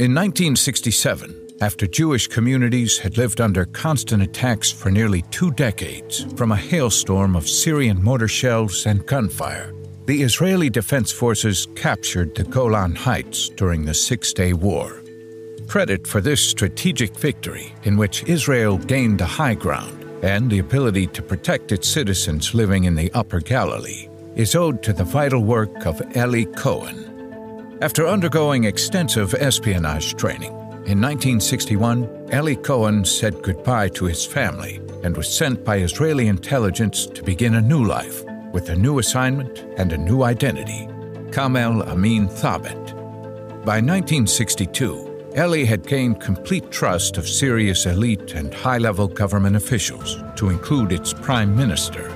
In 1967, after Jewish communities had lived under constant attacks for nearly two decades from a hailstorm of Syrian mortar shells and gunfire, the Israeli Defense Forces captured the Golan Heights during the Six Day War. Credit for this strategic victory, in which Israel gained the high ground and the ability to protect its citizens living in the Upper Galilee, is owed to the vital work of Eli Cohen. After undergoing extensive espionage training, in 1961, Eli Cohen said goodbye to his family and was sent by Israeli intelligence to begin a new life with a new assignment and a new identity Kamel Amin Thabet. By 1962, Eli had gained complete trust of Syria's elite and high level government officials, to include its prime minister.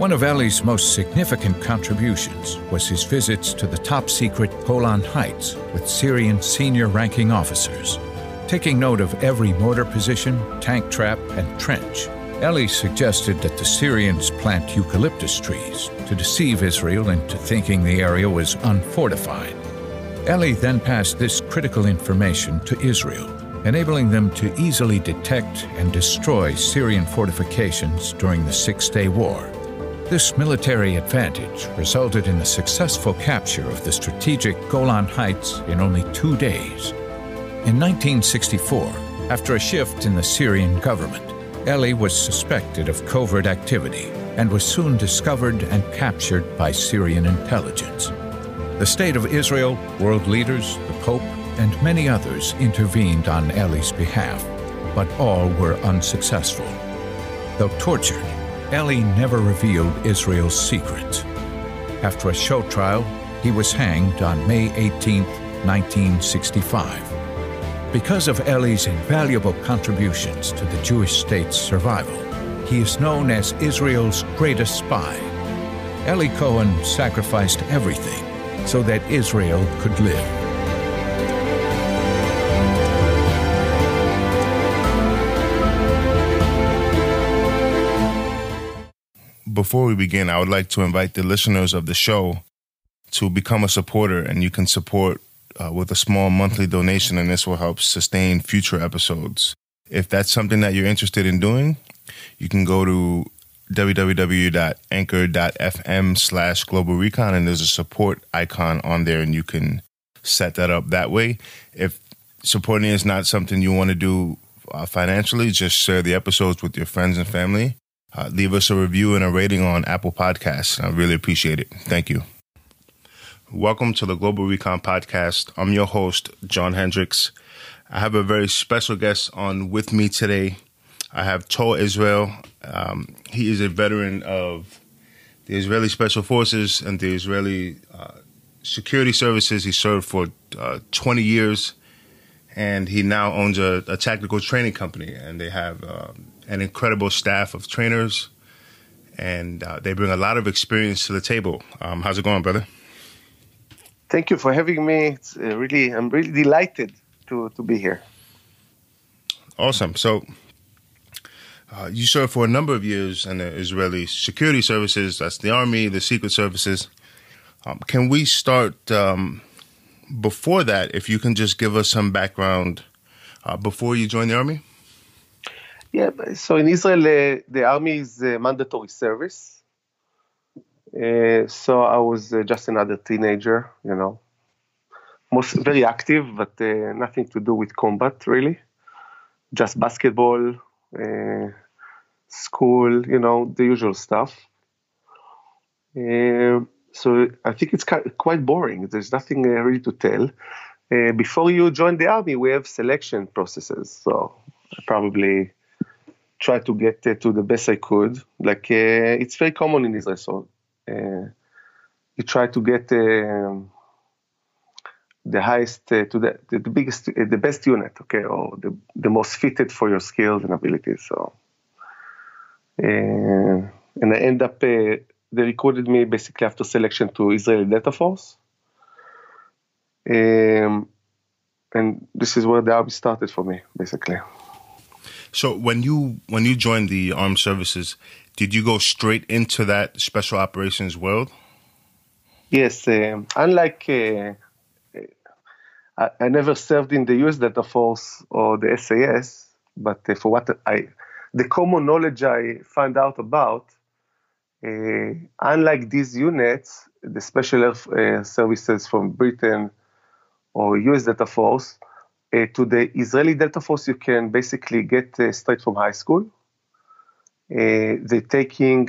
One of Eli's most significant contributions was his visits to the top secret Golan Heights with Syrian senior ranking officers. Taking note of every mortar position, tank trap, and trench, Eli suggested that the Syrians plant eucalyptus trees to deceive Israel into thinking the area was unfortified. Eli then passed this critical information to Israel, enabling them to easily detect and destroy Syrian fortifications during the Six Day War. This military advantage resulted in the successful capture of the strategic Golan Heights in only two days. In 1964, after a shift in the Syrian government, Eli was suspected of covert activity and was soon discovered and captured by Syrian intelligence. The State of Israel, world leaders, the Pope, and many others intervened on Eli's behalf, but all were unsuccessful. Though tortured, Eli never revealed Israel's secrets. After a show trial, he was hanged on May 18, 1965. Because of Eli's invaluable contributions to the Jewish state's survival, he is known as Israel's greatest spy. Eli Cohen sacrificed everything so that Israel could live. Before we begin, I would like to invite the listeners of the show to become a supporter, and you can support uh, with a small monthly donation, and this will help sustain future episodes. If that's something that you're interested in doing, you can go to www.anchor.fm slash global recon and there's a support icon on there and you can set that up that way if supporting is not something you want to do uh, financially just share the episodes with your friends and family uh, leave us a review and a rating on Apple Podcasts. I really appreciate it. Thank you. Welcome to the Global Recon Podcast. I'm your host, John Hendricks. I have a very special guest on with me today. I have Tor Israel. Um, he is a veteran of the Israeli Special Forces and the Israeli uh, Security Services. He served for uh, 20 years, and he now owns a, a, tactical training company. And they have um, an incredible staff of trainers, and uh, they bring a lot of experience to the table. Um, how's it going, brother? Thank you for having me. It's uh, really, I'm really delighted to to be here. Awesome. So. Uh, you served for a number of years in the Israeli security services. That's the army, the secret services. Um, can we start um, before that? If you can just give us some background uh, before you joined the army. Yeah, so in Israel, uh, the army is a mandatory service. Uh, so I was uh, just another teenager, you know, most very active, but uh, nothing to do with combat really. Just basketball, uh, school, you know, the usual stuff. Uh, so I think it's quite boring. There's nothing really to tell. before you join the army, we have selection processes. So probably try to get uh, to the best I could. Like uh, it's very common in Israel, so uh, you try to get um, the highest to the, the, biggest the best unit, okay, or the the most fitted for your skills and abilities. So, and I end up they recruited me basically after selection to Israeli Delta Force. Um, and this is where the army started for me, basically. So when you when you joined the armed services, did you go straight into that special operations world? Yes, uh, unlike uh, I, I, never served in the U.S. Delta Force or the SAS, but uh, for what I, the common knowledge I found out about, uh, unlike these units, the special air uh, services from Britain or U.S. Delta Force, uh, to the Israeli Delta Force, you can basically get uh, straight from high school. Uh, they're taking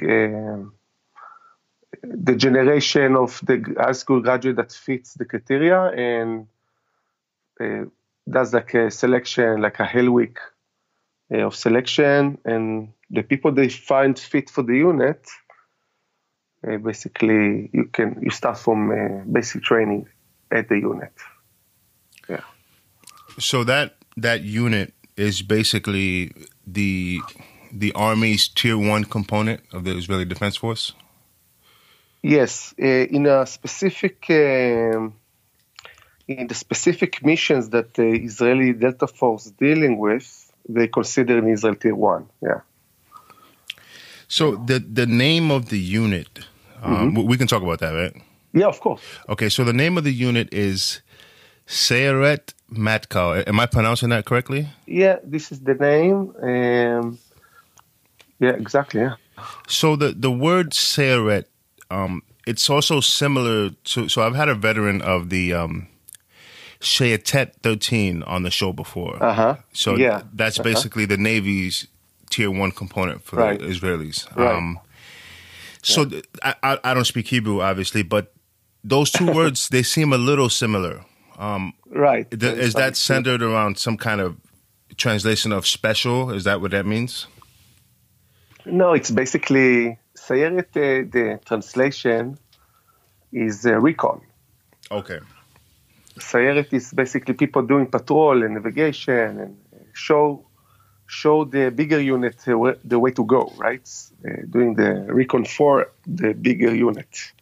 the generation of the high school graduate that fits the criteria and uh, does like a selection, like a hell week uh, of selection, and the people they find fit for the unit, uh, basically you can you start from uh, basic training at the unit. So that that unit is basically the the army's tier one component of the Israeli Defense Force. Yes, uh, in a specific um, in the specific missions that the Israeli Delta Force dealing with, they consider in Israel Tier One. Yeah. So the the name of the unit, um, mm-hmm. we can talk about that, right? Yeah, of course. Okay, so the name of the unit is Sayeret Matkal. Am I pronouncing that correctly? Yeah, this is the name. Um, yeah, exactly. Yeah. So the the word Sayeret um, it's also similar to. So I've had a veteran of the um, Shayetet 13 on the show before. Uh-huh. So yeah. that's uh-huh. basically the Navy's tier one component for right. the Israelis. Right. Um, so yeah. I, I don't speak Hebrew, obviously, but those two words they seem a little similar. Um, right. Th- is that centered around some kind of translation of special? Is that what that means? No, it's basically Sayeret, uh, the translation is uh, recon. Okay. Sayeret is basically people doing patrol and navigation and show show the bigger unit the way to go, right? Uh, doing the recon for the bigger unit.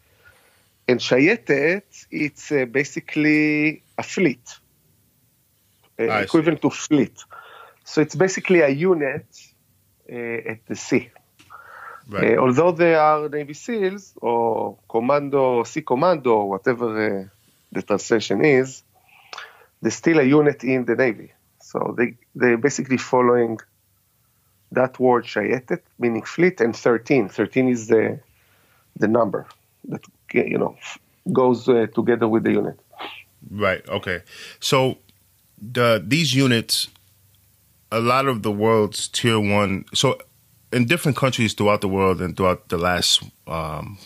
And Shayetet, it's uh, basically fleet, uh, equivalent to fleet. So it's basically a unit at the sea. Right. Uh, although they are Navy SEALs or Commando, Sea Commando, whatever uh, the translation is, they're still a unit in the Navy. So they, they're basically following that word Shayetet, meaning fleet, and 13. 13 is the, the number that, you know, goes uh, together with the unit. Right. Okay. So the these units, a lot of the world's tier one. So in different countries throughout the world and throughout the last, um,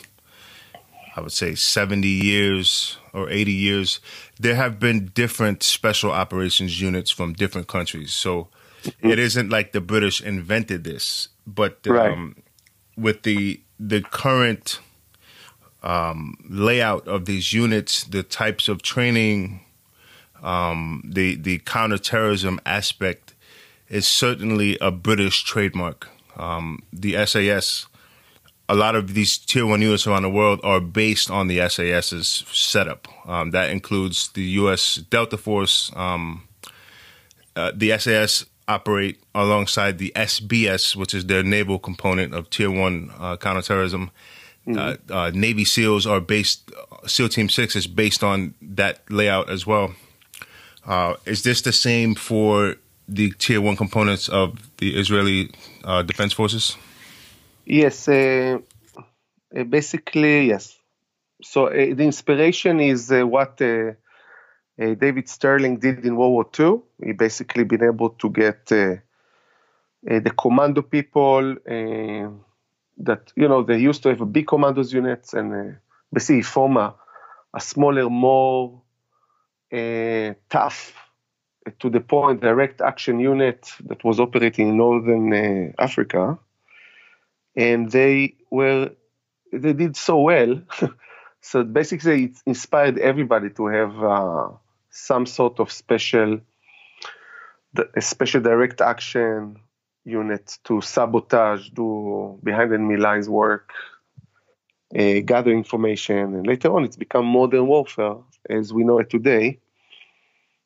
I would say, 70 years or 80 years, there have been different special operations units from different countries. So mm-hmm. it isn't like the British invented this, but right. um, with the the current um, layout of these units, the types of training, um, the the counterterrorism aspect is certainly a British trademark um, the SAS, a lot of these tier one units around the world are based on the SAS's setup. Um, that includes the U.S. Delta Force. Um, uh, the SAS operate alongside the SBS, which is their naval component of Tier One uh, counterterrorism. Mm-hmm. Uh, uh Navy SEALs are based. SEAL Team Six is based on that layout as well. Uh, is this the same for the tier one components of the Israeli uh, defense forces? Yes, uh, uh basically yes. So uh, the inspiration is uh, what David Stirling did in World War II. He basically been able to get the commando people that you know they used to have a big commandos units and basically form a, a smaller, more tough to the point direct action unit that was operating in northern uh, Africa, and they were they did so well. so basically, it inspired everybody to have uh, some sort of special, a special direct action unit to sabotage, do behind enemy lines work, uh, gather information, and later on, it's become modern warfare as we know it today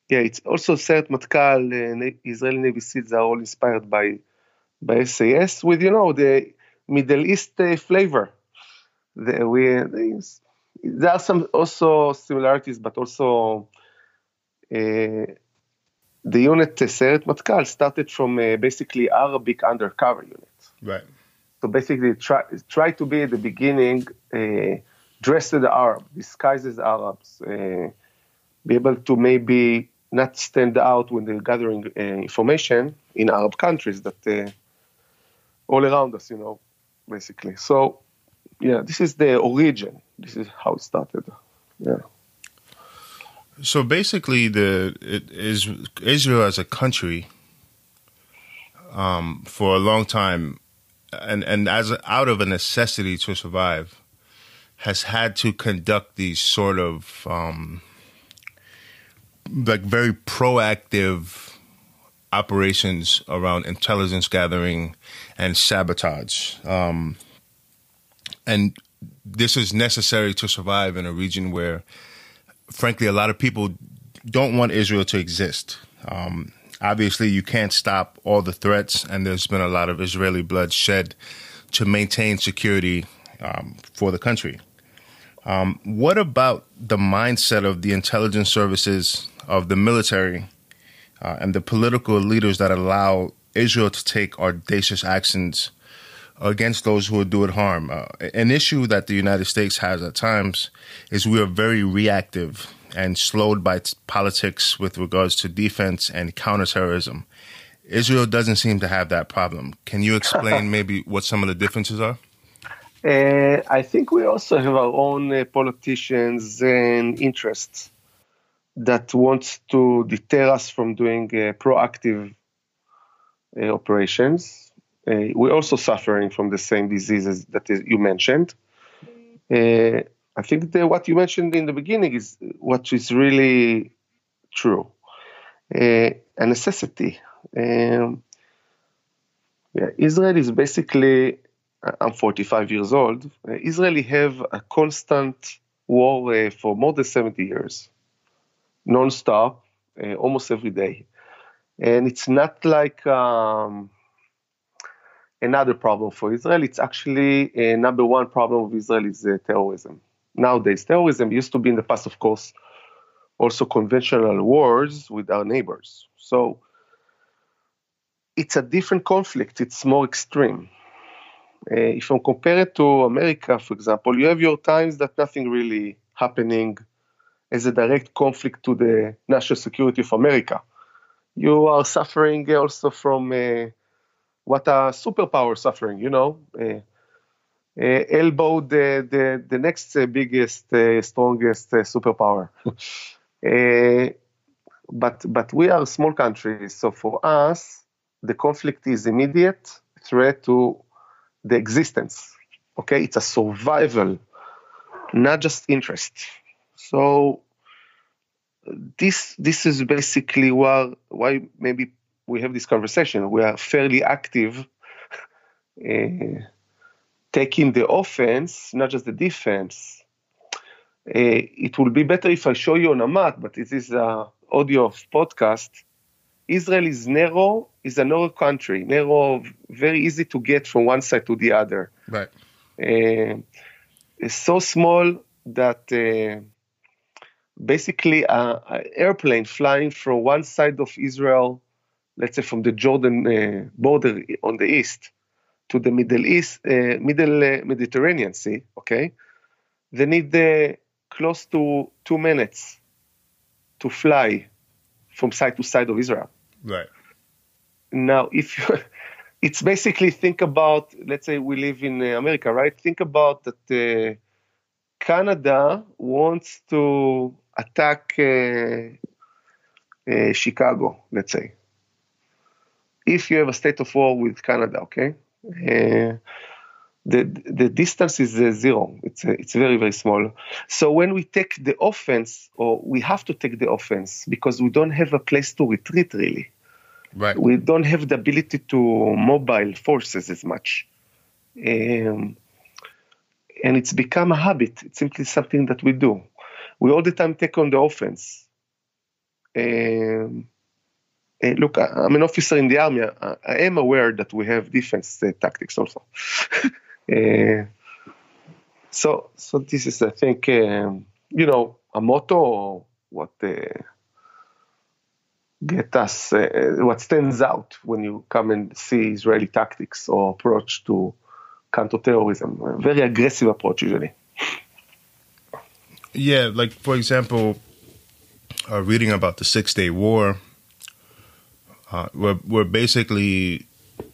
yeah, it's also Sayeret Matkal, uh, Israeli Navy SEALs are all inspired by by SAS with you know the Middle East uh, flavor. The, we there are some also similarities, but also the unit Sayeret Matkal started from basically Arabic undercover unit. Right. So basically, try try to be at the beginning dressed as Arab, disguised as Arabs, be able to maybe not stand out when they're gathering uh, information in Arab countries that uh, all around us, you know, basically. So, yeah, this is the origin. This is how it started. Yeah. So basically, the it is Israel as a country um, for a long time, and and as a, out of a necessity to survive, has had to conduct these sort of um, like very proactive operations around intelligence gathering and sabotage. Um, and this is necessary to survive in a region where, frankly, a lot of people don't want Israel to exist. Um, obviously, you can't stop all the threats, and there's been a lot of Israeli blood shed to maintain security um, for the country. Um, what about the mindset of the intelligence services of the military uh, and the political leaders that allow Israel to take audacious actions against those who would do it harm. Uh, an issue that the United States has at times is we are very reactive and slowed by t- politics with regards to defense and counterterrorism. Israel doesn't seem to have that problem. Can you explain maybe what some of the differences are? Uh, I think we also have our own uh, politicians and interests that want to deter us from doing uh, proactive uh, operations. Uh, we're also suffering from the same diseases that is, you mentioned. Uh, I think that what you mentioned in the beginning is what is really true. Uh, a necessity. Um, yeah, Israel is basically, I'm 45 years old. Uh, Israeli have a constant war for more than 70 years nonstop, uh, almost every day. And it's not like um, another problem for Israel. It's actually a number one problem of Israel is uh, terrorism. Nowadays, terrorism used to be in the past, of course, also conventional wars with our neighbors. So it's a different conflict. It's more extreme. Uh, if you compare it to America, for example, you have your times that nothing really happening as a direct conflict to the national security of America. You are suffering also from uh, what a superpower suffering, you know, uh, uh, elbow the, the, the next uh, biggest, uh, strongest superpower. but, but we are a small country, so for us, the conflict is immediate threat to the existence. Okay, it's a survival, not just interest. So this this is basically why why maybe we have this conversation. We are fairly active, uh, taking the offense, not just the defense. Uh, it will be better if I show you on a map, but it is audio of podcast. Israel is narrow, is a narrow country, narrow, very easy to get from one side to the other. Right. Uh, it's so small that uh, basically an airplane flying from one side of Israel, let's say from the Jordan uh, border on the east to the Middle East, uh, Middle uh, Mediterranean Sea, okay, they need uh, close to two minutes to fly from side to side of Israel. Right. Now, if you, it's basically think about, let's say we live in America, right? Think about that uh, Canada wants to attack uh, uh, Chicago, let's say. If you have a state of war with Canada, okay, uh, the the distance is uh, zero. It's uh, it's very very small. So when we take the offense, or we have to take the offense because we don't have a place to retreat really. Right. We don't have the ability to mobile forces as much. Um, and it's become a habit. It's simply something that we do we all the time take on the offense. Um, look, I, am an officer in the army. I, I, am aware that we have defense uh, tactics also. uh, so, so this is, I think, um, you know, a motto what uh, get us uh, what stands out when you come and see Israeli tactics or approach to counterterrorism. A very aggressive approach usually. Yeah, like for example, uh, reading about the Six Day War, uh, where, where basically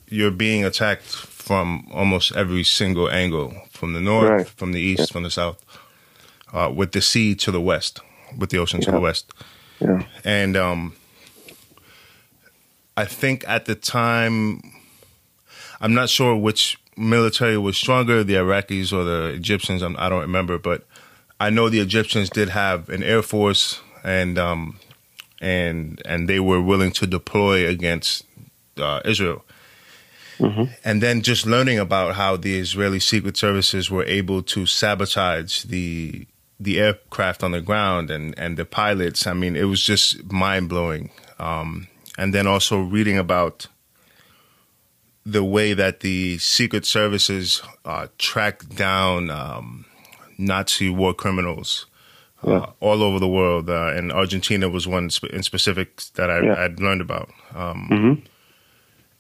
you're being attacked from almost every single angle from the north, right. from the east, yeah. from the south, uh, with the sea to the west, with the ocean yeah. to the west. Yeah. And um, I think at the time, I'm not sure which military was stronger, the Iraqis or the Egyptians. I'm, I do not remember, but I know the Egyptians did have an air force, and um, and and they were willing to deploy against uh, Israel. Mm-hmm. And then just learning about how the Israeli secret services were able to sabotage the the aircraft on the ground and and the pilots. I mean, it was just mind blowing. Um, and then also reading about the way that the secret services uh, tracked down um, Nazi war criminals yeah. all over the world, uh, and Argentina was one in specific that I, yeah. I'd learned about. Um, mm-hmm.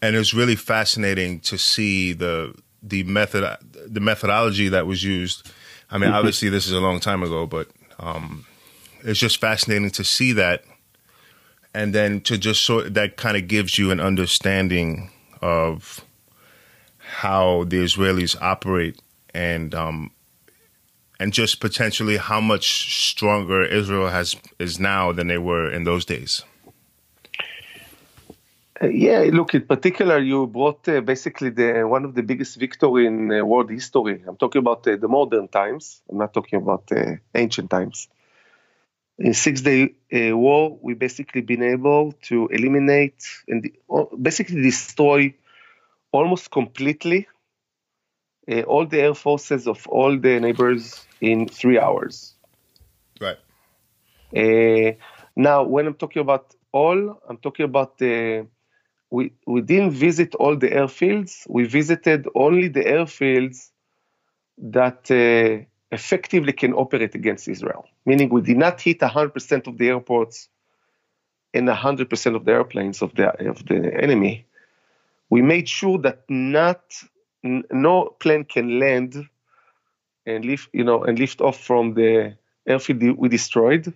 And it was really fascinating to see the the method the methodology that was used. I mean, mm-hmm. obviously this is a long time ago, but um, it's just fascinating to see that, and then to just sort that kind of gives you an understanding of how the Israelis operate and um, and just potentially how much stronger Israel has is now than they were in those days. Uh, yeah, look. In particular, you brought uh, basically the one of the biggest victory in uh, world history. I'm talking about uh, the modern times. I'm not talking about uh, ancient times. In Six Day uh, War, we basically been able to eliminate and basically destroy almost completely uh, all the air forces of all the neighbors in three hours. Right. Uh, now, when I'm talking about all, I'm talking about the. We, we didn't visit all the airfields. We visited only the airfields that uh, effectively can operate against Israel. Meaning, we did not hit 100% of the airports and 100% of the airplanes of the of the enemy. We made sure that not no plane can land and lift, you know, and lift off from the airfield we destroyed,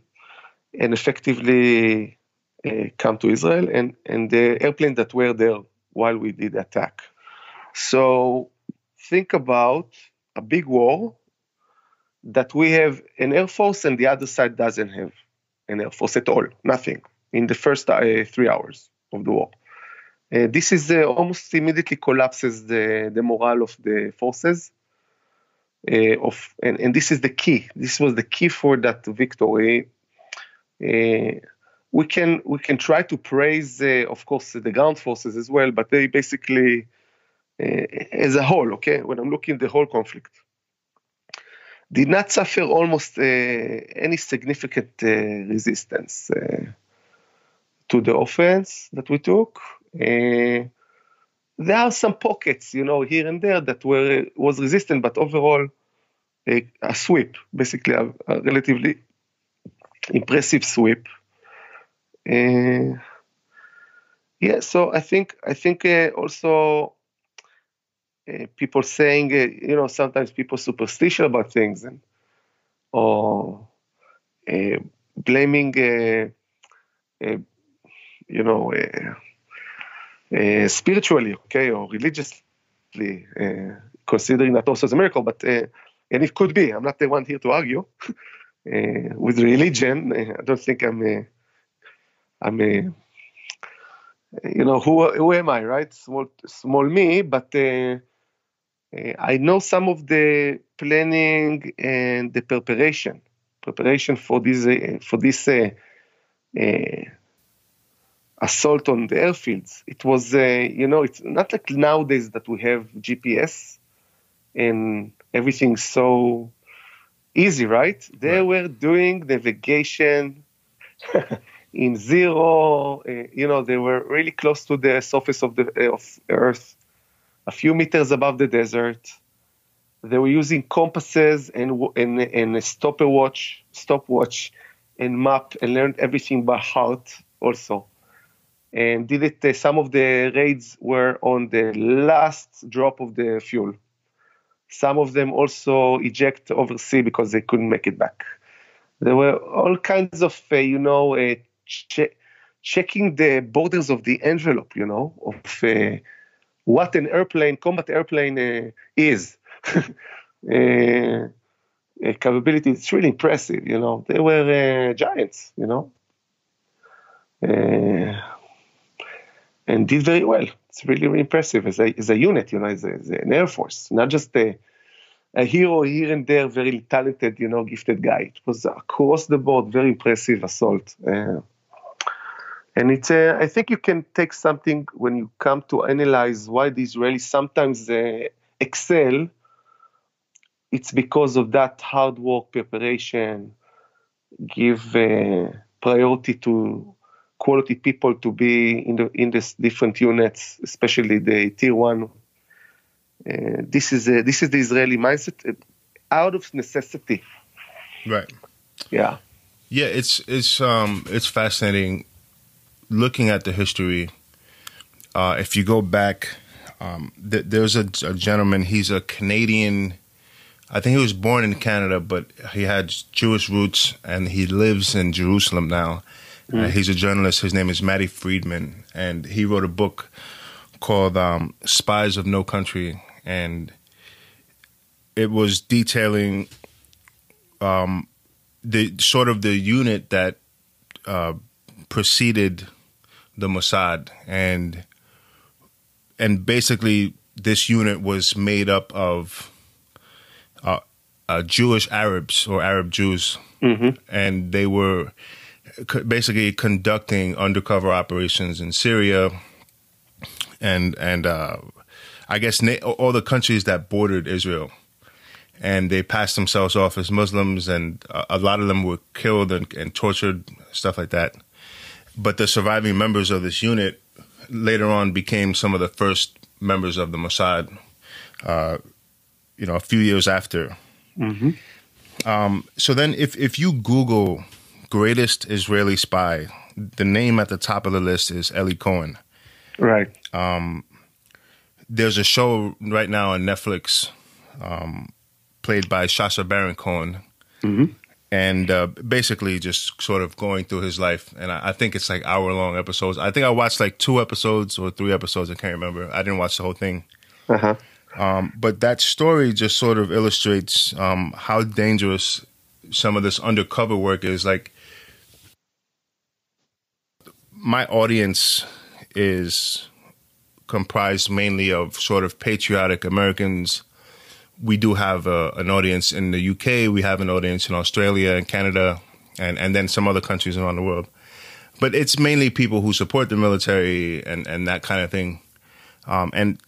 and effectively uh, come to Israel and and the airplane that were there while we did the attack. So think about a big war that we have an air force and the other side doesn't have an air force at all, nothing in the first uh, three hours of the war. Uh, this is almost immediately collapses the, the morale of the forces. Uh, of and, and this is the key. This was the key for that victory. Uh, we can we can try to praise, uh, of course, the ground forces as well, but they basically, uh, as a whole, okay, when I'm looking at the whole conflict, did not suffer almost any significant resistance to the offense that we took. Uh, there are some pockets, you know, here and there that were was resistant, but overall, a, a sweep, basically a, a, relatively impressive sweep. Uh, yeah, so I think I think uh, also uh, people saying, uh, you know, sometimes people superstitious about things and or uh, blaming, you know spiritually, okay, or religiously, uh, considering that also as a miracle, but uh, and it could be. I'm not the one here to argue eh, with religion. Eh, I don't think I'm. A, I'm a, you know who who am I, right? Small small me, but I know some of the planning and the preparation, preparation for this for this assault on the airfields. It was, uh, you know, it's not like nowadays that we have GPS and everything's so easy, right? They right. were doing navigation in zero. Uh, you know, they were really close to the surface of the uh, of Earth, a few meters above the desert. They were using compasses and and, and a stopwatch, stopwatch, and map, and learned everything by heart also and did it. Uh, some of the raids were on the last drop of the fuel. Some of them also eject overseas because they couldn't make it back. There were all kinds of, uh, you know, uh, che- checking the borders of the envelope, you know, of uh, what an airplane, combat airplane uh, is. Uh, capability. It's really impressive, you know. They were giants, you know and did very well. It's really, really impressive as a, as a unit, you know, as, a, as an air force, not just a, a hero here and there, very talented, you know, gifted guy. It was across the board, very impressive assault. Uh, and it's, uh, I think you can take something when you come to analyze why the Israelis sometimes uh, excel. It's because of that hard work, preparation, give uh, priority to quality people to be in the in this different units, especially the tier one. Uh, this is a, this is the Israeli mindset uh, out of necessity. Right. Yeah. Yeah, it's it's um it's fascinating looking at the history. Uh, if you go back, um, th- there's a, a gentleman. He's a Canadian. I think he was born in Canada, but he had Jewish roots, and he lives in Jerusalem now Mm. Uh, he's a journalist. His name is Matti Friedman, and he wrote a book called um, "Spies of No Country," and it was detailing um, the sort of the unit that uh, preceded the Mossad, and and basically this unit was made up of uh, uh, Jewish Arabs or Arab Jews, mm-hmm. and they were basically conducting undercover operations in Syria and and uh, I guess all the countries that bordered Israel, and they passed themselves off as Muslims, and a lot of them were killed and, and tortured, stuff like that. But the surviving members of this unit later on became some of the first members of the Mossad. Uh, you know, a few years after. Mm-hmm. Um, so then, if if you Google greatest Israeli spy, the name at the top of the list is Eli Cohen. Right. Um, there's a show right now on Netflix um, played by Sacha Baron Cohen. Mm-hmm. And uh, basically, just sort of going through his life, and I, I think it's like hour long episodes. I think I watched like two episodes or three episodes. I can't remember. I didn't watch the whole thing. Uh-huh. Um, but that story just sort of illustrates um, how dangerous some of this undercover work is. Like my audience is comprised mainly of sort of patriotic Americans. We do have a, an audience in the UK. We have an audience in Australia and Canada, and and then some other countries around the world. But it's mainly people who support the military and and that kind of thing. Um, and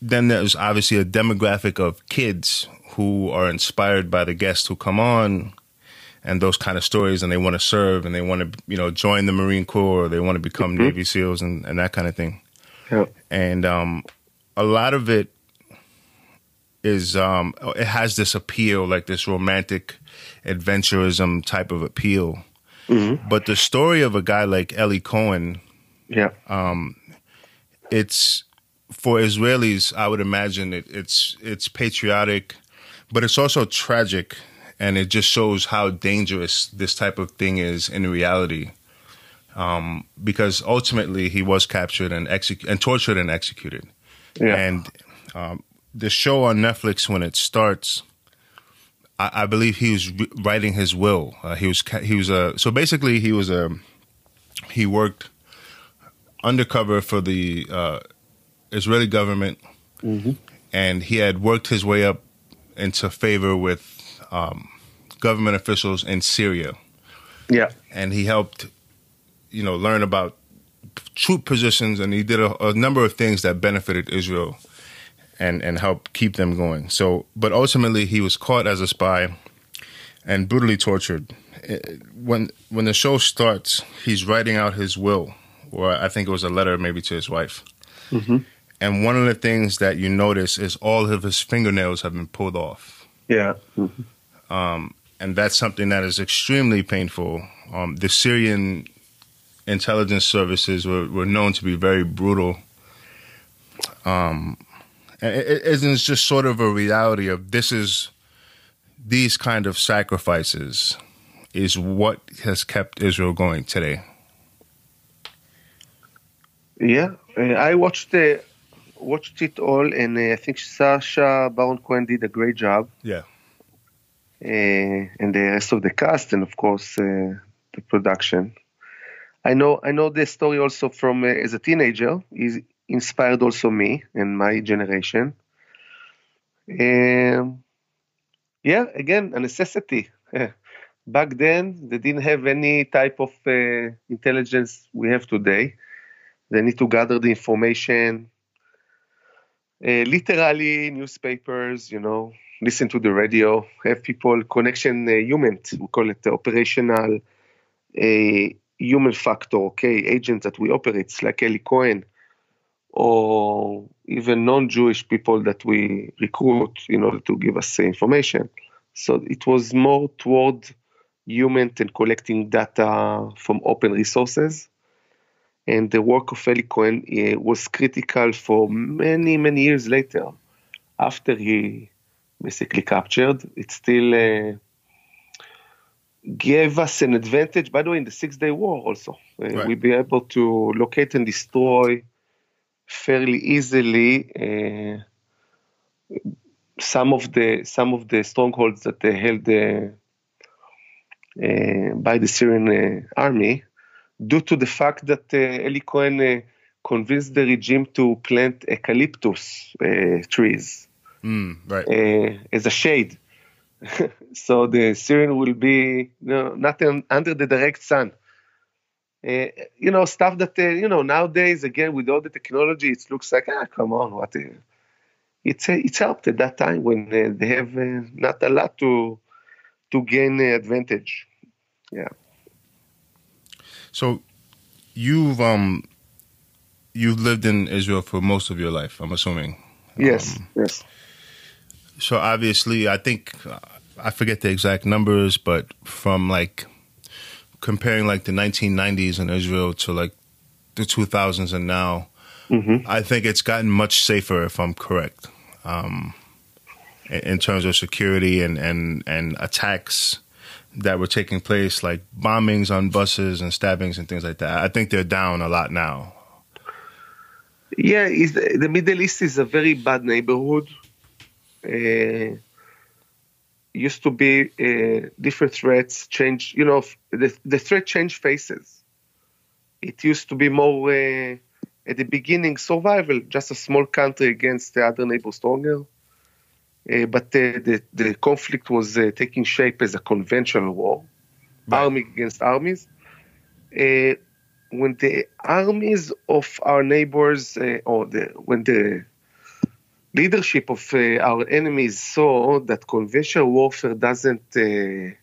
then there's obviously a demographic of kids who are inspired by the guests who come on and those kind of stories, and they want to serve and they want to, you know, join the Marine Corps or they want to become mm-hmm. Navy SEALs and, and that kind of thing. And um, a lot of it is um, it has this appeal, like this romantic adventurism type of appeal. Mm-hmm. But the story of a guy like Eli Cohen, yeah, um, it's for Israelis. I would imagine it, it's it's patriotic, but it's also tragic and it just shows how dangerous this type of thing is in reality. Um, because ultimately he was captured and and tortured and executed. Yeah. And um, the show on Netflix when it starts, I, I believe he was re- writing his will. Uh, he was he was a so basically he was a he worked undercover for the uh, Israeli government, mm-hmm. and he had worked his way up into favor with um, government officials in Syria. Yeah, and he helped, you know, learn about troop positions, and he did a, a number of things that benefited Israel, and and helped keep them going. So, but ultimately, he was caught as a spy, and brutally tortured. Eh, when when the show starts, he's writing out his will, or I think it was a letter maybe to his wife. Mm-hmm. And one of the things that you notice is all of his fingernails have been pulled off. Yeah. Mm-hmm. Um, and that's something that is extremely painful. Um, the Syrian intelligence services were, were known to be very brutal. Um, it, it's just sort of a reality of this is these kind of sacrifices is what has kept Israel going today. Yeah, uh, I watched the watched it all, and uh, I think Sacha Baron Cohen did a great job. Yeah, uh, and the rest of the cast, and of course uh, the production. I know I know the story also from uh, as a teenager. He inspired also me and my generation. Um, yeah, again, a necessity. Back then, they didn't have any type of uh, intelligence we have today. They need to gather the information, uh, literally newspapers, you know, listen to the radio, have people connection uh, human, we call it operational uh, human factor, okay, agents that we operate, like Eli Cohen, or even non-Jewish people that we recruit in order to give us information. So it was more toward human and collecting data from open resources. And the work of Eli Cohen uh, was critical for many, many years later. After he basically captured, it still uh, gave us an advantage. By the way, in the Six Day War, also, uh, right. we be able to locate and destroy fairly easily uh, some of the some of the strongholds that they held uh, uh, by the Syrian uh, army, due to the fact that uh, Eli Cohen uh, convinced the regime to plant eucalyptus trees mm, right. as a shade. so the Syrian will be you know, not under the direct sun. Uh, you know, stuff that, uh, you know, nowadays, again, with all the technology, it looks like, ah, come on, what? Uh, it's, it's helped at that time when they have not a lot to, to gain the advantage. Yeah. So you've, um, you've lived in Israel for most of your life, I'm assuming. Yes, um, yes. So obviously, I think, I forget the exact numbers, but from like comparing like the 1990s in Israel to like the 2000s and now, mm-hmm. I think it's gotten much safer if I'm correct. Um, in terms of security and, and, and attacks that were taking place, like bombings on buses and stabbings and things like that. I think they're down a lot now. Yeah, the Middle East is a very bad neighborhood. Uh, used to be uh, different threats change you know the, the threat change faces. It used to be more uh, at the beginning survival just a small country against the other neighbor stronger uh, but the, the conflict was uh, taking shape as a conventional war right. army against armies. Uh, when the armies of our neighbors uh, or the when the leadership of uh, our enemies saw that conventional warfare doesn't uh,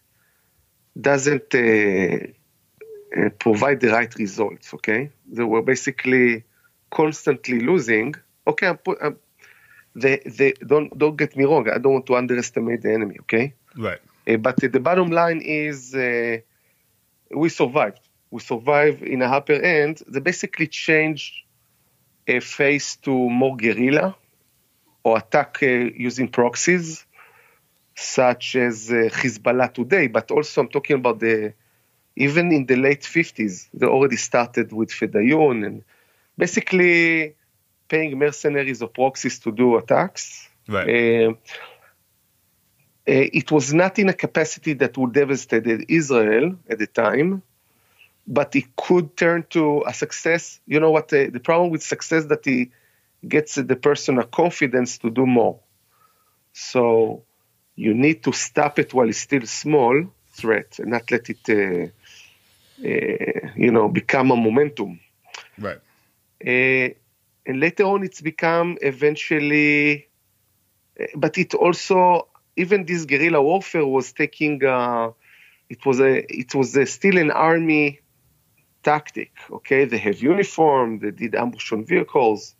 doesn't uh, uh, provide the right results. Okay, they were basically constantly losing. Okay, I'm put, I'm, they, they don't don't get me wrong. I don't want to underestimate the enemy. Okay, right. Uh, but the bottom line is uh, we survived. We survived in a upper end. They basically changed a face to more guerrilla or attack uh, using proxies, such as uh, Hezbollah today, but also I'm talking about the even in the late 50s, they already started with Fedayeen and basically paying mercenaries or proxies to do attacks. Right. Uh, it was not in a capacity that would devastate Israel at the time, but it could turn to a success. You know what? The, the problem with success that he gets the person a confidence to do more. So you need to stop it while it's still small threat and not let it, uh, uh, you know, become a momentum. Right. Uh, and later on, it's become eventually, uh, but it also even this guerrilla warfare was taking. Uh, it was a it was a, still an army tactic. Okay, they have uniform. They did ambush on vehicles.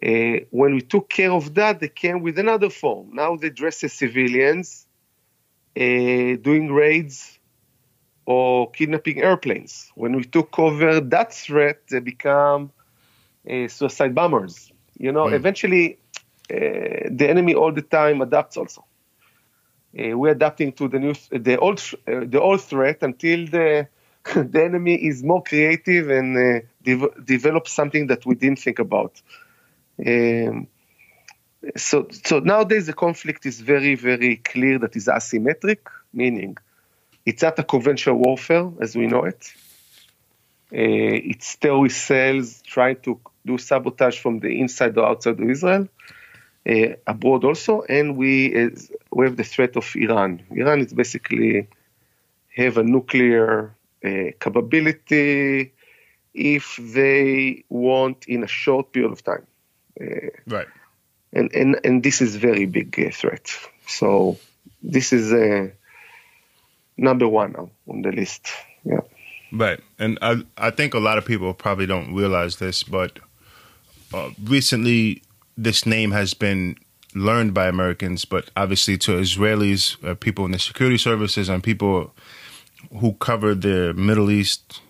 Uh, when we took care of that, they came with another form. Now they dress as civilians, uh, doing raids or kidnapping airplanes. When we took over that threat, they become uh, suicide bombers. You know, mm. eventually uh, the enemy all the time adapts also. Uh, we're adapting to the new, the old, uh, the old threat until the the enemy is more creative and uh, de- develops something that we didn't think about. Um, so, so nowadays the conflict is very, very clear that is asymmetric, meaning it's not a conventional warfare as we know it. Uh, it's terrorist cells trying to do sabotage from the inside or outside of Israel, uh, abroad also, and we we have the threat of Iran. Iran is basically have a nuclear uh, capability if they want in a short period of time. Right and and and this is very big uh, threat. So this is uh, number one on the list. Yeah. Right, and I I think a lot of people probably don't realize this, but uh, recently this name has been learned by Americans, but obviously to Israelis, uh, people in the security services, and people who cover the Middle East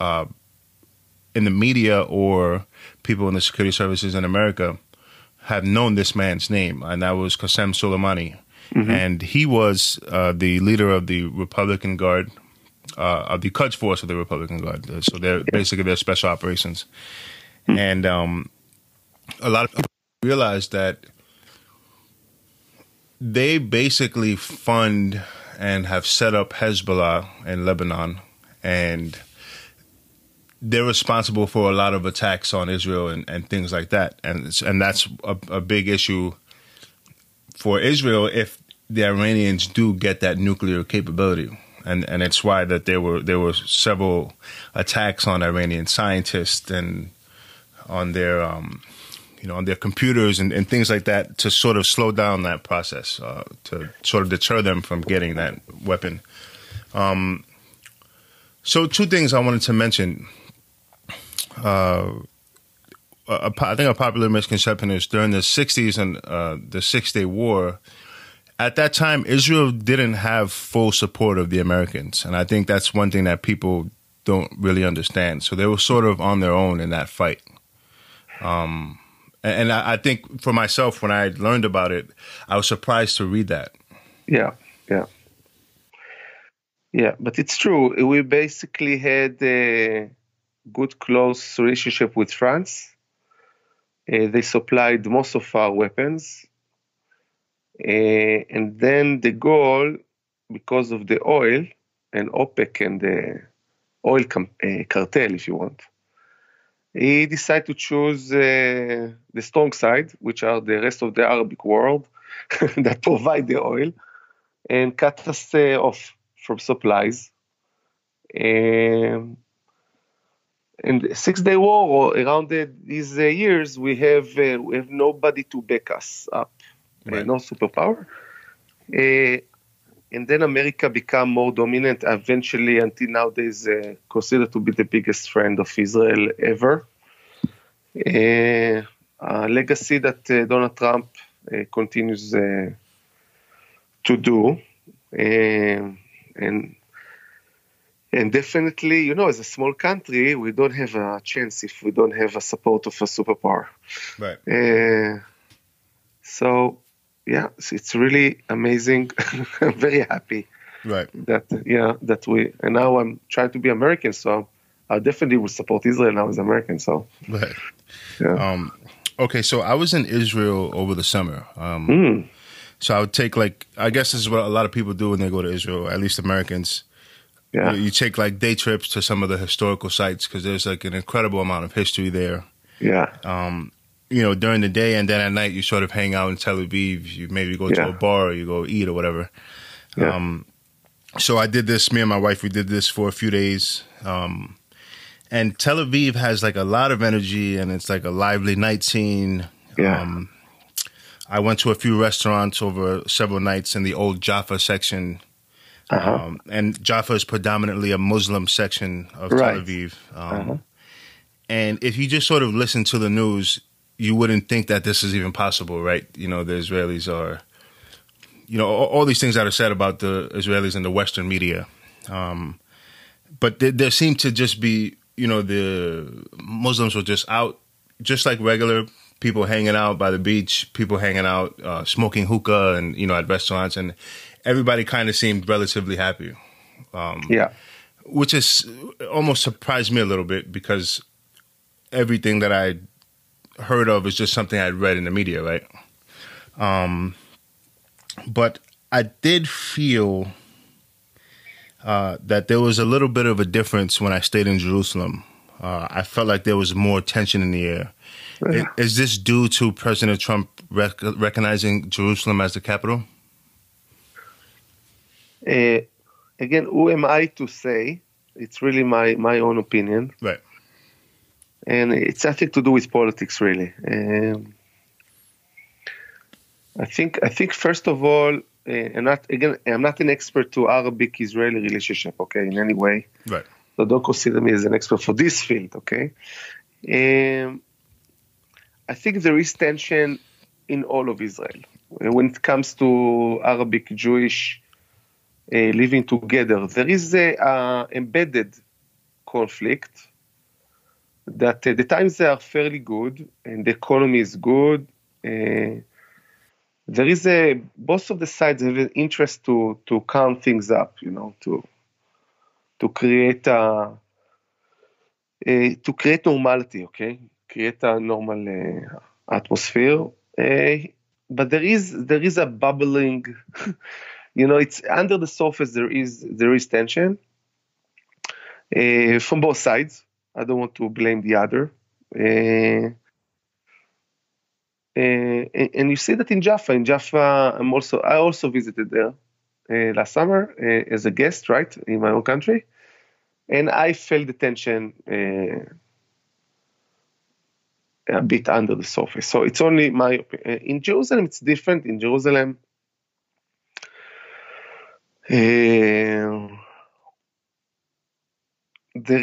uh, in the media or people in the security services in America have known this man's name, and that was Qasem Soleimani. Mm-hmm. And he was uh, the leader of the Republican Guard, uh, of the Quds Force of the Republican Guard. Uh, so they're yeah. basically their special operations. Mm-hmm. And um, a lot of people realize that they basically fund and have set up Hezbollah in Lebanon. And they're responsible for a lot of attacks on Israel and, and things like that, and and that's a, a big issue for Israel if the Iranians do get that nuclear capability, and and it's why that there were there were several attacks on Iranian scientists and on their um, you know on their computers and, and things like that to sort of slow down that process uh, to sort of deter them from getting that weapon. Um, so two things I wanted to mention uh, think a popular misconception is during the 60s and uh, the Six Day War, at that time, Israel didn't have full support of the Americans. And I think that's one thing that people don't really understand. So they were sort of on their own in that fight. Um, and, I, I think for myself, when I learned about it, I was surprised to read that. Yeah, yeah. Yeah, but it's true. We basically had. Uh good close relationship with France. Uh, they supplied most of our weapons. Uh, and then de Gaulle, because of the oil and OPEC and the oil com- uh, cartel, if you want, he decided to choose uh, the strong side, which are the rest of the Arabic world that provide the oil, and cut us uh, off from supplies. Um, in the Six Day War, or around the, these uh, years, we have uh, we have nobody to back us up, uh, no superpower. Uh, and then America become more dominant eventually until nowadays uh, considered to be the biggest friend of Israel ever. Uh, a legacy that Donald Trump continues to do. and and definitely, you know, as a small country, we don't have a chance if we don't have a support of a superpower. Right. Uh, so, yeah, it's really amazing. I'm very happy. Right. That yeah, that we and now I'm trying to be American, so I definitely will support Israel now as American. So. Right. Yeah. Um. Okay, so I was in Israel over the summer. Um. Mm. So I would take like I guess this is what a lot of people do when they go to Israel, at least Americans yeah. You, you, take like day trips to some of the historical sites because there's like an incredible amount of history there. Yeah. Um, you know, during the day and then at night you sort of hang out in Tel Aviv. You maybe go yeah. to a bar or you go eat or whatever. Yeah. Um, so I did this. Me and my wife, we did this for a few days. Um, and Tel Aviv has like a lot of energy and it's like a lively night scene. Yeah. Um, I went to a few restaurants over several nights in the old Jaffa section uh-huh. Um, and Jaffa is predominantly a Muslim section of right. Tel Aviv. Um, uh-huh. And if you just sort of listen to the news, you wouldn't think that this is even possible, right? You know, the Israelis are, you know, all, all these things that are said about the Israelis in the Western media. Um, but there, there seemed to just be, you know, the Muslims were just out, just like regular people hanging out by the beach, people hanging out, uh, smoking hookah, and you know, at restaurants, and everybody kind of seemed relatively happy. Um, yeah, which is almost surprised me a little bit because everything that I heard of is just something I'd read in the media, right? Um, but I did feel uh, that there was a little bit of a difference when I stayed in Jerusalem. Uh, I felt like there was more tension in the air. Is, is this due to President Trump rec- recognizing Jerusalem as the capital? Uh, again, who am I to say? It's really my, my own opinion. Right. And it's nothing to do with politics, really. Um, I think I think first of all, uh, I'm not again I'm not an expert to Arabic Israeli relationship, okay, in any way. Right. So don't consider me as an expert for this field, okay. Um, I think there is tension in all of Israel when it comes to Arabic Jewish uh, living together. There is a embedded conflict that uh, the times are fairly good and the economy is good. Uh, there is a both of the sides have an interest to to calm things up, you know, to to create a, a to create normality, okay, create a normal uh, atmosphere. Uh, but there is there is a bubbling, you know, it's under the surface. There is there is tension uh, from both sides. I don't want to blame the other. Uh, uh, and you see that in Jaffa. In Jaffa, I'm also I also visited there last summer as a guest, right, in my own country, and I felt the tension a bit under the surface. So it's only my in Jerusalem. It's different. In Jerusalem, there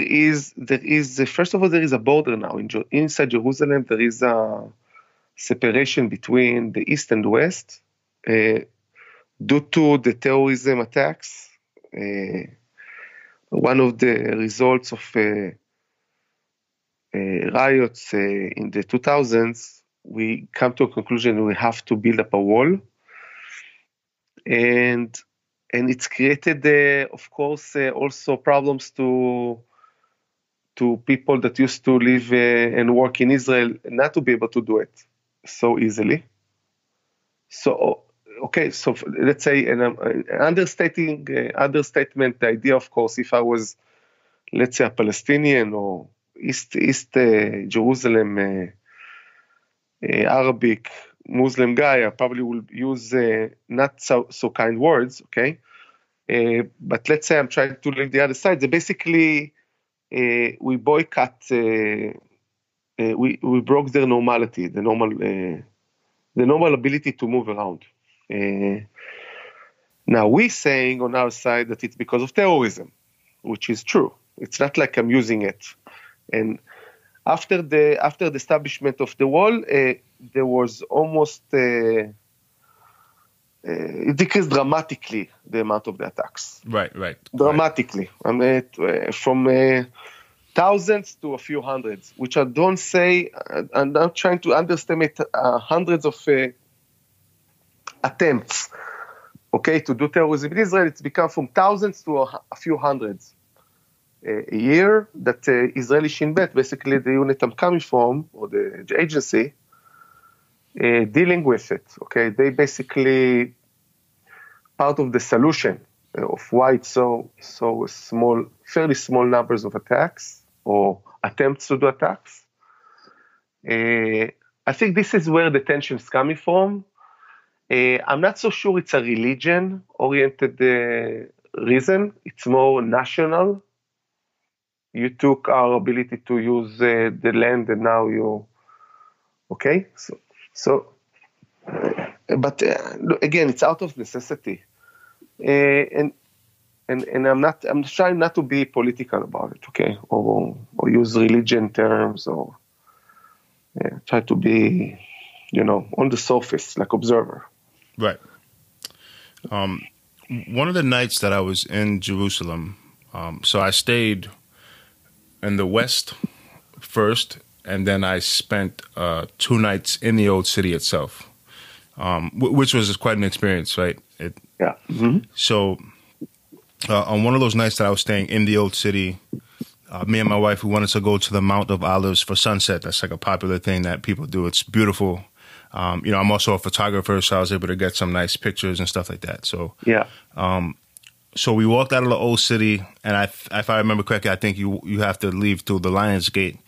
is there is first of all there is a border now in inside Jerusalem. There is a separation between the East and West uh, due to the terrorism attacks. Uh, one of the results of uh, uh riots uh, in the 2000s, we come to a conclusion we have to build up a wall. And and it's created, uh, of course, also problems to to people that used to live and work in Israel not to be able to do it so easily. So okay, so let's say, and I'm understating uh, understatement the idea, of course, if I was, let's say, a Palestinian or East East uh, Jerusalem uh, uh Arabic Muslim guy, I probably will use uh, not so so kind words, okay. Uh, but let's say I'm trying to leave the other side. So basically, we boycott uh, we we broke their normality, the normal uh, the normal ability to move around. Uh, now we're saying on our side that it's because of terrorism, which is true. It's not like I'm using it. And after the after the establishment of the wall, uh, there was almost uh, uh, it decreased dramatically the amount of the attacks. Right, right. Dramatically. Right. I mean, from thousands to a few hundreds, which I don't say, uh, I'm not trying to underestimate uh, hundreds of uh, attempts, okay, to do terrorism in Israel. It's become from thousands to a, a few hundreds uh, a year that uh, Israeli Shin Bet, basically the unit I'm coming from, or the, the agency, uh, dealing with it, okay, they basically part of the solution of why it's so so small, fairly small numbers of attacks or attempts to do attacks. Uh, I think this is where the tension is coming from. Uh, I'm not so sure it's a religion oriented uh, reason, it's more national. You took our ability to use uh, the land and now you, okay? So, so but uh, again, it's out of necessity. Uh, and and and I'm not I'm trying not to be political about it, okay, or or use religion terms or yeah, try to be, you know, on the surface like observer. Right. Um, one of the nights that I was in Jerusalem, Um, so I stayed in the west first, and then I spent uh, two nights in the old city itself, um, w- which was quite an experience, right? It, Yeah. hmm so uh, on one of those nights that I was staying in the old city, uh, me and my wife we wanted to go to the Mount of Olives for sunset. That's like a popular thing that people do. It's beautiful. Um, you know, I'm also a photographer, so I was able to get some nice pictures and stuff like that. So, Yeah. So we walked out of the old city, and I, if I remember correctly, I think you you have to leave through the Lions Gate.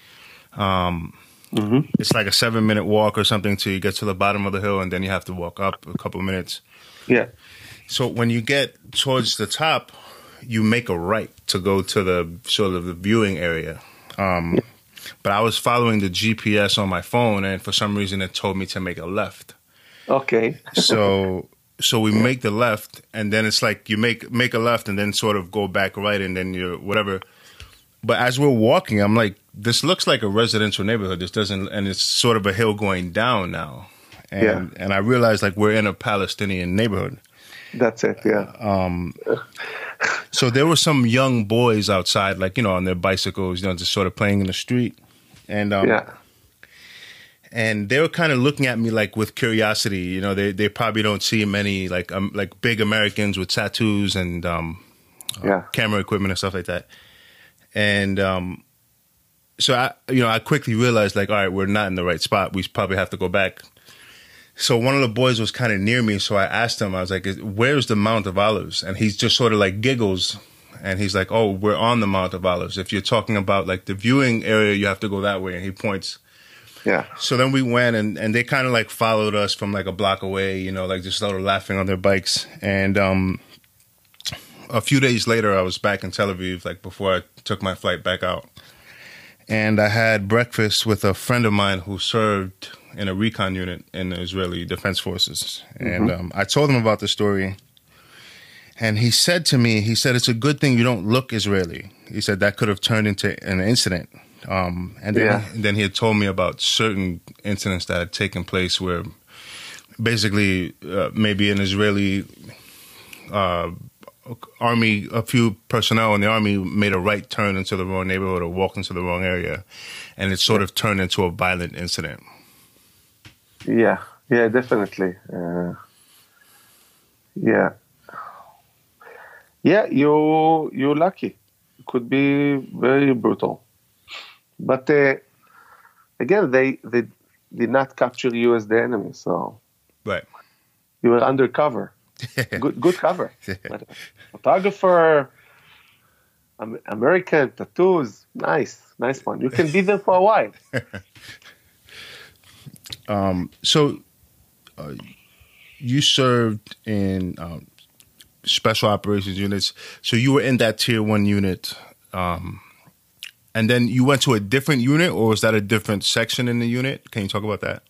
Um, It's like a seven minute walk or something till you get to the bottom of the hill, and then you have to walk up a couple of minutes. Yeah. So when you get towards the top, you make a right to go to the sort of the viewing area. Um, but I was following the GPS on my phone, and for some reason, it told me to make a left. Okay. So so we make the left, and then it's like you make make a left, and then sort of go back right, and then you're whatever. But as we're walking, I'm like, this looks like a residential neighborhood. This doesn't, and it's sort of a hill going down now. And Yeah. and I realized like we're in a Palestinian neighborhood. That's it. Yeah. um So there were some young boys outside, like you know, on their bicycles, you know, just sort of playing in the street, and um, yeah. And they were kind of looking at me like with curiosity. You know, they they probably don't see many like um, like big Americans with tattoos and um, Yeah. camera equipment and stuff like that. And um, so I, you know, I quickly realized like, all right, we're not in the right spot. We probably have to go back. So one of the boys was kind of near me, so I asked him. I was like, "Where's the Mount of Olives?" And he's just sort of like giggles, and he's like, "Oh, we're on the Mount of Olives. If you're talking about like the viewing area, you have to go that way." And he points. Yeah. So then we went, and and they kind of like followed us from like a block away, you know, like just started laughing on their bikes. And um, a few days later, I was back in Tel Aviv, like before I took my flight back out, and I had breakfast with a friend of mine who served in a recon unit in the Israeli Defense Forces, and um, I told him about the story. And he said to me, he said, it's a good thing you don't look Israeli. He said that could have turned into an incident. Um, and then, Yeah. and then he had told me about certain incidents that had taken place where basically uh, maybe an Israeli uh, army, a few personnel in the army made a right turn into the wrong neighborhood or walked into the wrong area. And it sort of turned into a violent incident. Yeah, yeah, definitely. Uh, yeah, yeah. You you're lucky. It could be very brutal, but uh, again, they they did not capture you as the enemy, so Right. you were undercover. good good cover. Photographer, Am- American tattoos, nice, nice one. You can be there for a while. So, uh, you served in um, special operations units. So you were in that tier one unit, um, and then you went to a different unit, or was that a different section in the unit? Can you talk about that?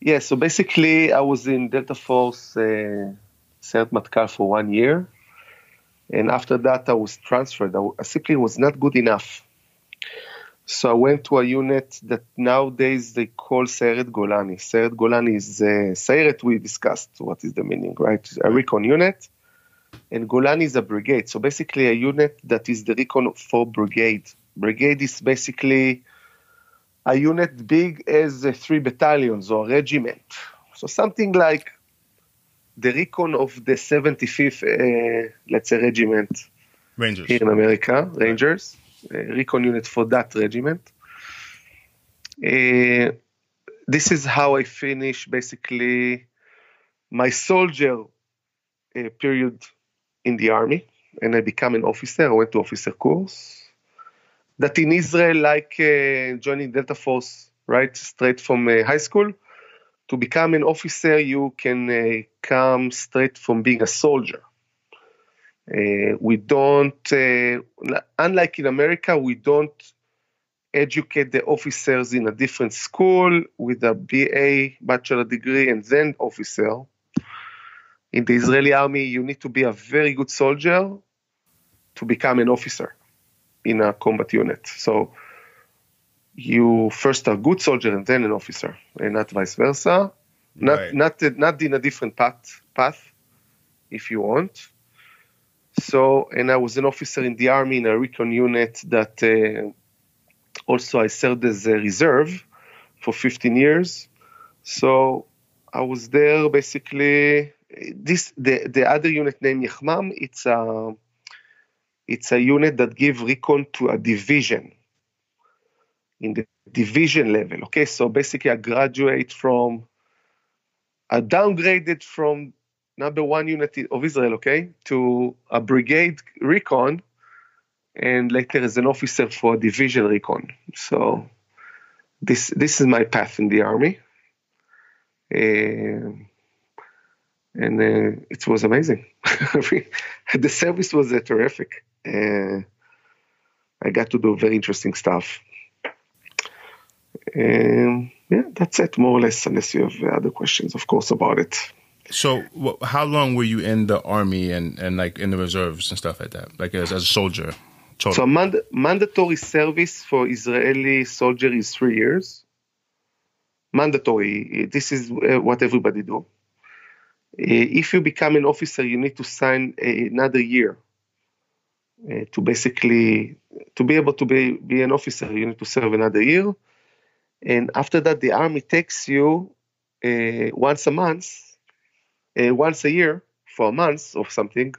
Yeah, so basically, I was in Delta Force uh, Sayeret Matkal for one year. And after that, I was transferred. I, I simply was not good enough. So I went to a unit that nowadays they call Sayeret Golani. Sayeret Golani is uh, Sayeret, we discussed what is the meaning, right? A recon unit. And Golani is a brigade. So basically, a unit that is the recon for brigade. Brigade is basically a unit big as uh, three battalions or regiment. So something like the recon of the 75th, uh, let's say, regiment Rangers. here in America, Rangers, uh, recon unit for that regiment. Uh, this is how I finish basically my soldier uh, period in the army, and I become an officer. I went to officer course. That in Israel, like uh, joining Delta Force, right, straight from uh, high school, to become an officer, you can uh, come straight from being a soldier. Uh, we don't, uh, unlike in America, we don't educate the officers in a different school with a BA, bachelor degree, and then officer. In the Israeli army, you need to be a very good soldier to become an officer in a combat unit. So you first are a good soldier and then an officer, and not vice versa. Not Right. not not in a different path path, if you want. So, and I was an officer in the army in a recon unit that uh, also I served as a reserve for 15 years. So I was there basically. This the the other unit named Yahmam. It's a it's a unit that give recon to a division in the division level. Okay, so basically I graduate from I downgraded from number one unit of Israel, okay, to a brigade recon, and later as an officer for a division recon. So this this is my path in the army, uh, and uh, it was amazing. the service was uh, terrific. Uh, I got to do very interesting stuff. Um, yeah, that's it, more or less, unless you have other questions, of course, about it. So, how long were you in the army and, and like in the reserves and stuff like that, like as, as a soldier? Total. So, mand- mandatory service for Israeli soldier is three years. Mandatory. This is uh, what everybody do. Uh, if you become an officer, you need to sign another year uh, to basically to be able to be, be an officer. You need to serve another year, and after that, the army takes you uh, once a month, uh, once a year for a month or something,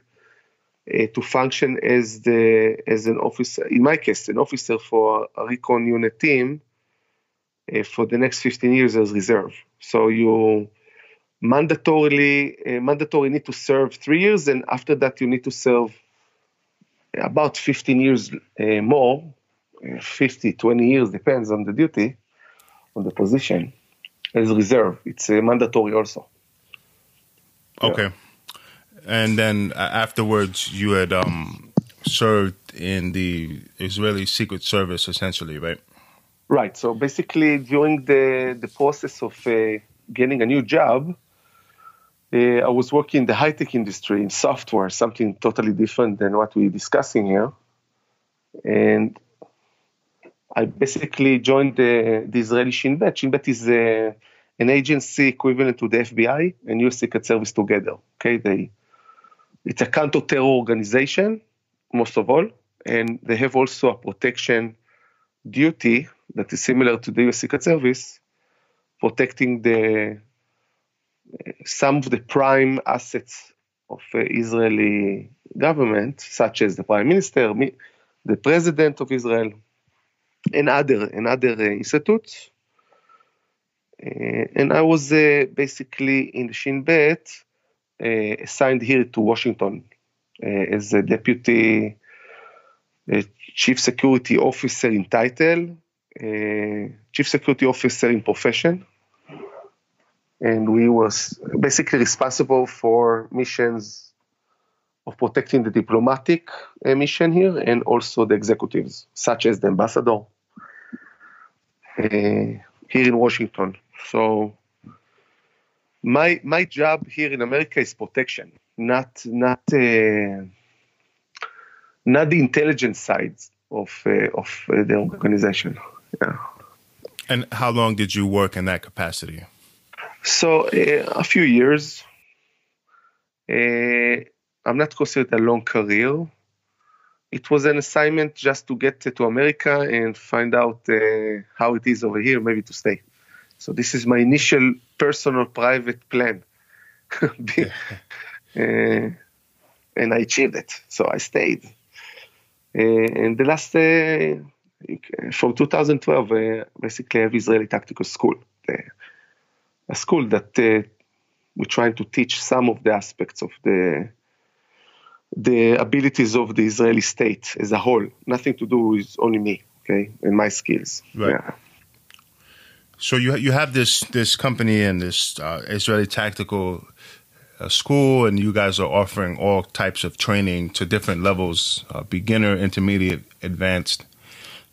uh, to function as the as an officer. In my case, an officer for a recon unit team uh, for the next 15 years as reserve. So you mandatorily uh, mandatory need to serve three years, and after that you need to serve about 15 years uh, more, 50, 20 years depends on the duty on the position as reserve. It's uh, mandatory also. Okay. Yeah. And then uh, afterwards, you had um, served in the Israeli Secret Service, essentially, right? Right. So basically, during the the process of uh, getting a new job, uh, I was working in the high tech industry in software, something totally different than what we're discussing here. And I basically joined the, the Israeli Shin Bet. Shin Bet is a, uh, an agency equivalent to the FBI and U.S. Secret Service together. Okay, they it's a counter-terror organization, most of all, and they have also a protection duty that is similar to the U.S. Secret Service, protecting the some of the prime assets of uh, Israeli government, such as the prime minister, the president of Israel, and other and other uh, institutes. Uh, and I was basically in Shin Bet assigned here to Washington as a deputy chief security officer in title, chief security officer in profession, and we was basically responsible for missions of protecting the diplomatic mission here and also the executives, such as the ambassador, uh, here in Washington. So my my job here in America is protection, not not uh, not the intelligence side of uh, of uh, the organization. Yeah. And how long did you work in that capacity? So uh, a few years. Uh, I'm not considered a long career it was an assignment just to get to America and find out uh, how it is over here, maybe to stay. So this is my initial personal private plan. uh, and I achieved it. So I stayed. Uh, and the last, uh, from 2012, uh, basically I have Israeli Tactical School, a school that uh, we're trying to teach some of the aspects of the the abilities of the Israeli state as a whole. Nothing to do with only me, okay, and my skills. Right. Yeah. So you you have this this company and this uh, Israeli tactical uh, school, and you guys are offering all types of training to different levels: uh, beginner, intermediate, advanced.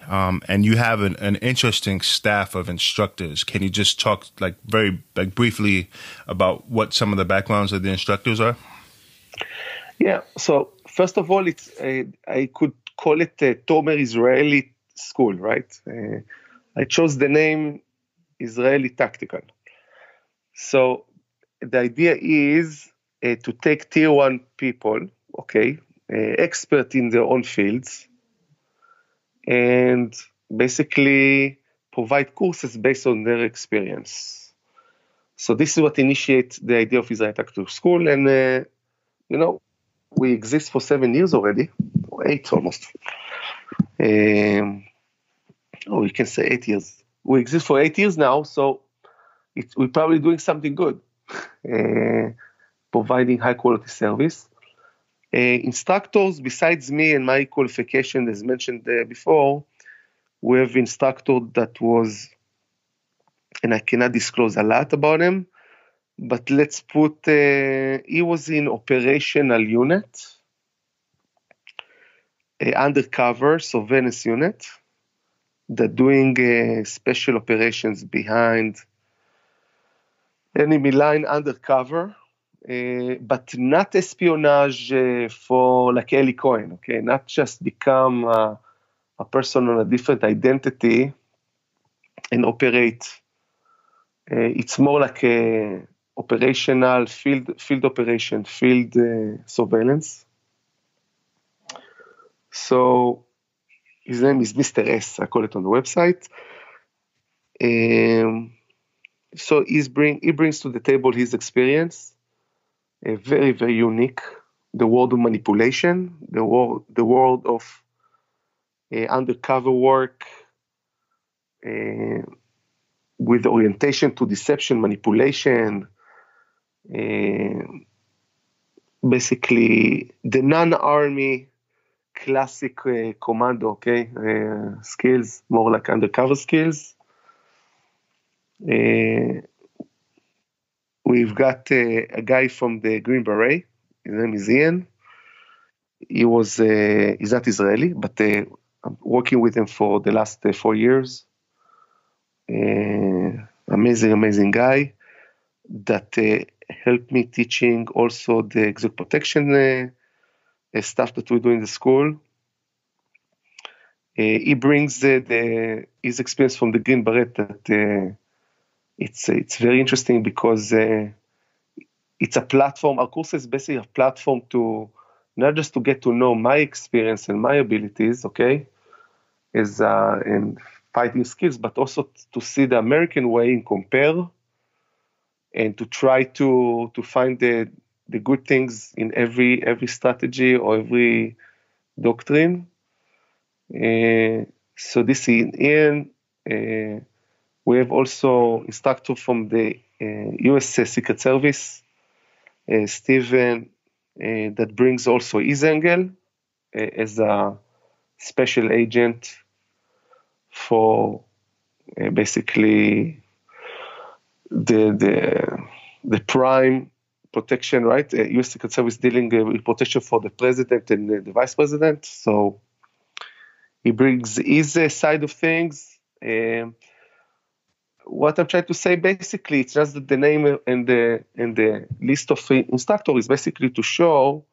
Um, and you have an, an interesting staff of instructors. Can you just talk like very like briefly about what some of the backgrounds of the instructors are? Yeah. So first of all, it's uh, I could call it a Tomer Israeli school, right? Uh, I chose the name Israeli Tactical. So the idea is uh, to take tier one people, okay, expert in their own fields and basically provide courses based on their experience. So this is what initiates the idea of Israel Tech School, and uh, you know, we exist for seven years already, or eight almost. Um, oh, we can say eight years. We exist for eight years now, so it, we're probably doing something good, uh, providing high quality service. Uh, instructors, besides me and my qualification, as mentioned uh, before, we have instructor that was, and I cannot disclose a lot about him, but let's put, uh, he was in operational unit, undercover surveillance unit, that doing special operations behind enemy line undercover but not espionage uh, for like Eli Cohen, okay? Not just become a person on a different identity and operate. Uh, it's more like a operational field field operation, field uh, surveillance. So his name is Mr. S. I call it on the website. Um, so he's bring he brings to the table his experience very, very unique. The world of manipulation, the world, the world of uh, undercover work uh, with orientation to deception, manipulation, uh, basically the non-army classic uh, commando, okay, uh, skills, more like undercover skills. Uh, We've got uh, a guy from the Green Beret. His name is Ian. He was uh, he's not Israeli, but uh, I'm working with him for the last uh, four years. Uh, amazing, amazing guy that uh, helped me teaching also the exec protection stuff that we do in the school. he brings the, his experience from the Green Beret that it's it's very interesting because uh, it's a platform. Our course is basically a platform to not just to get to know my experience and my abilities, okay, is uh, in fighting skills, but also to see the American way and compare, and to try to to find the the good things in every every strategy or every doctrine. Uh, so this is in. Uh, we have also instructor from the uh, U.S. Secret Service, uh, Stephen, uh, that brings also his angle as a special agent for basically the the the prime protection, right? Uh, U.S. Secret Service dealing uh, with protection for the president and uh, the vice president. So he brings his side of things. Um, what I'm trying to say basically, it's just that the name and the and the list of instructor is basically to show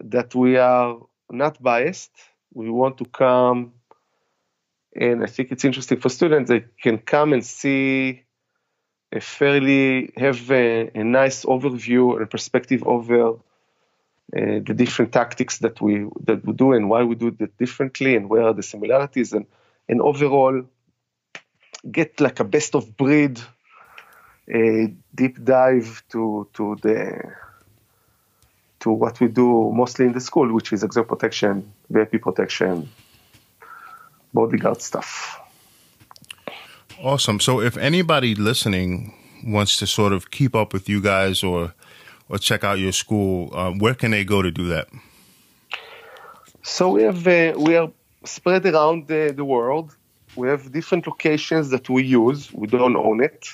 that we are not biased. We want to come, and I think it's interesting for students. They can come and see a fairly have a, a nice overview and perspective over uh, the different tactics that we that we do and why we do it differently and where are the similarities and and overall get like a best of breed a deep dive to to the to what we do mostly in the school, which is exec protection, VIP protection, bodyguard stuff. Awesome. So if anybody listening wants to sort of keep up with you guys or or check out your school, uh, where can they go to do that? So we have uh, we are spread around the, the world we have different locations that we use. We don't own it,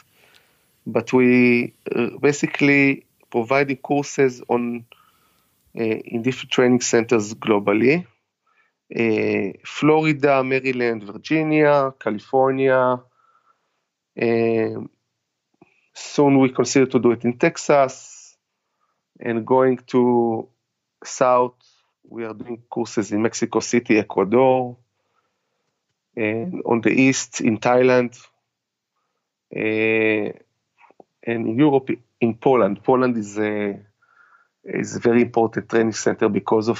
but we uh, basically providing courses on uh, in different training centers globally. Uh, Florida, Maryland, Virginia, California. Um, soon we consider to do it in Texas, and going to South. We are doing courses in Mexico City, Ecuador, and on the east in Thailand, uh, and in Europe in Poland. Poland is a, is a very important training center because of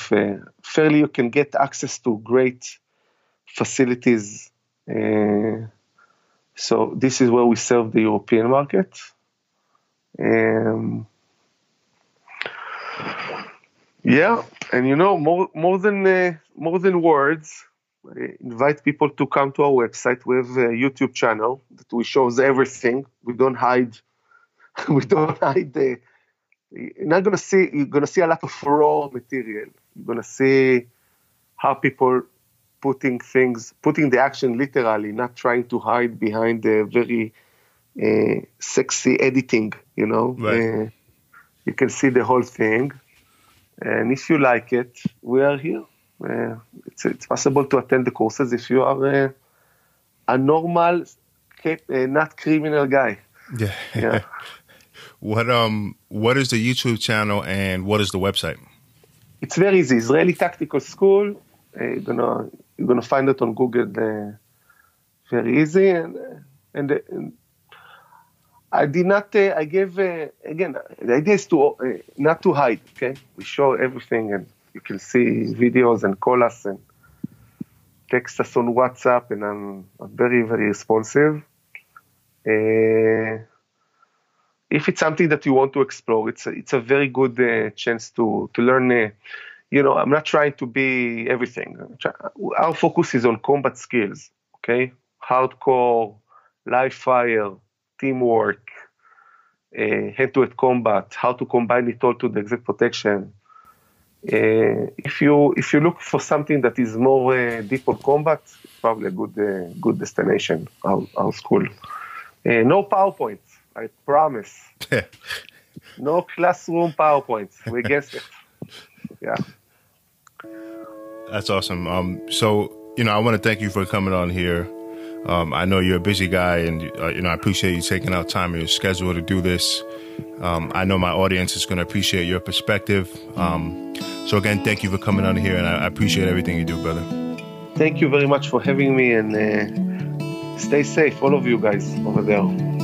fairly you can get access to great facilities. So this is where we serve the European market. Um, yeah, and you know more more than uh, more than words. Invite people to come to our website. We have a YouTube channel that we shows everything. We don't hide. we don't hide the you're not gonna see you're gonna see a lot of raw material. You're gonna see how people putting things, putting the action literally, not trying to hide behind the very uh, sexy editing. You know, right. uh, you can see the whole thing, and if you like it, we are here. Uh, it's, it's possible to attend the courses if you are a normal, not criminal guy. Yeah. yeah. What um what is the YouTube channel and what is the website? It's very easy. Israeli Tactical School. Uh, you're gonna you're gonna find it on Google. Uh, very easy and uh, and, and, I did not. Uh, I gave uh, again. The idea is to uh, not to hide. Okay, we show everything and you can see videos and call us and text us on WhatsApp and I'm, I'm very very responsive. Uh, if it's something that you want to explore, it's a, it's a very good uh, chance to to learn. Uh, you know, I'm not trying to be everything. Our focus is on combat skills. Okay, hardcore, live fire, teamwork, uh, head-to-head combat, how to combine it all to the exec protection. Uh, if you if you look for something that is more uh, deep on combat, probably a good uh, good destination. Our, our school. Uh, no PowerPoint. I promise. no classroom PowerPoints. We guess it. Yeah. That's awesome. Um, so, you know, I want to thank you for coming on here. Um, I know you're a busy guy, and uh, you know I appreciate you taking out time in your schedule to do this. Um, I know my audience is going to appreciate your perspective. Um, so again, thank you for coming on here, and I, I, appreciate everything you do, brother. Thank you very much for having me, and uh, stay safe, all of you guys over there.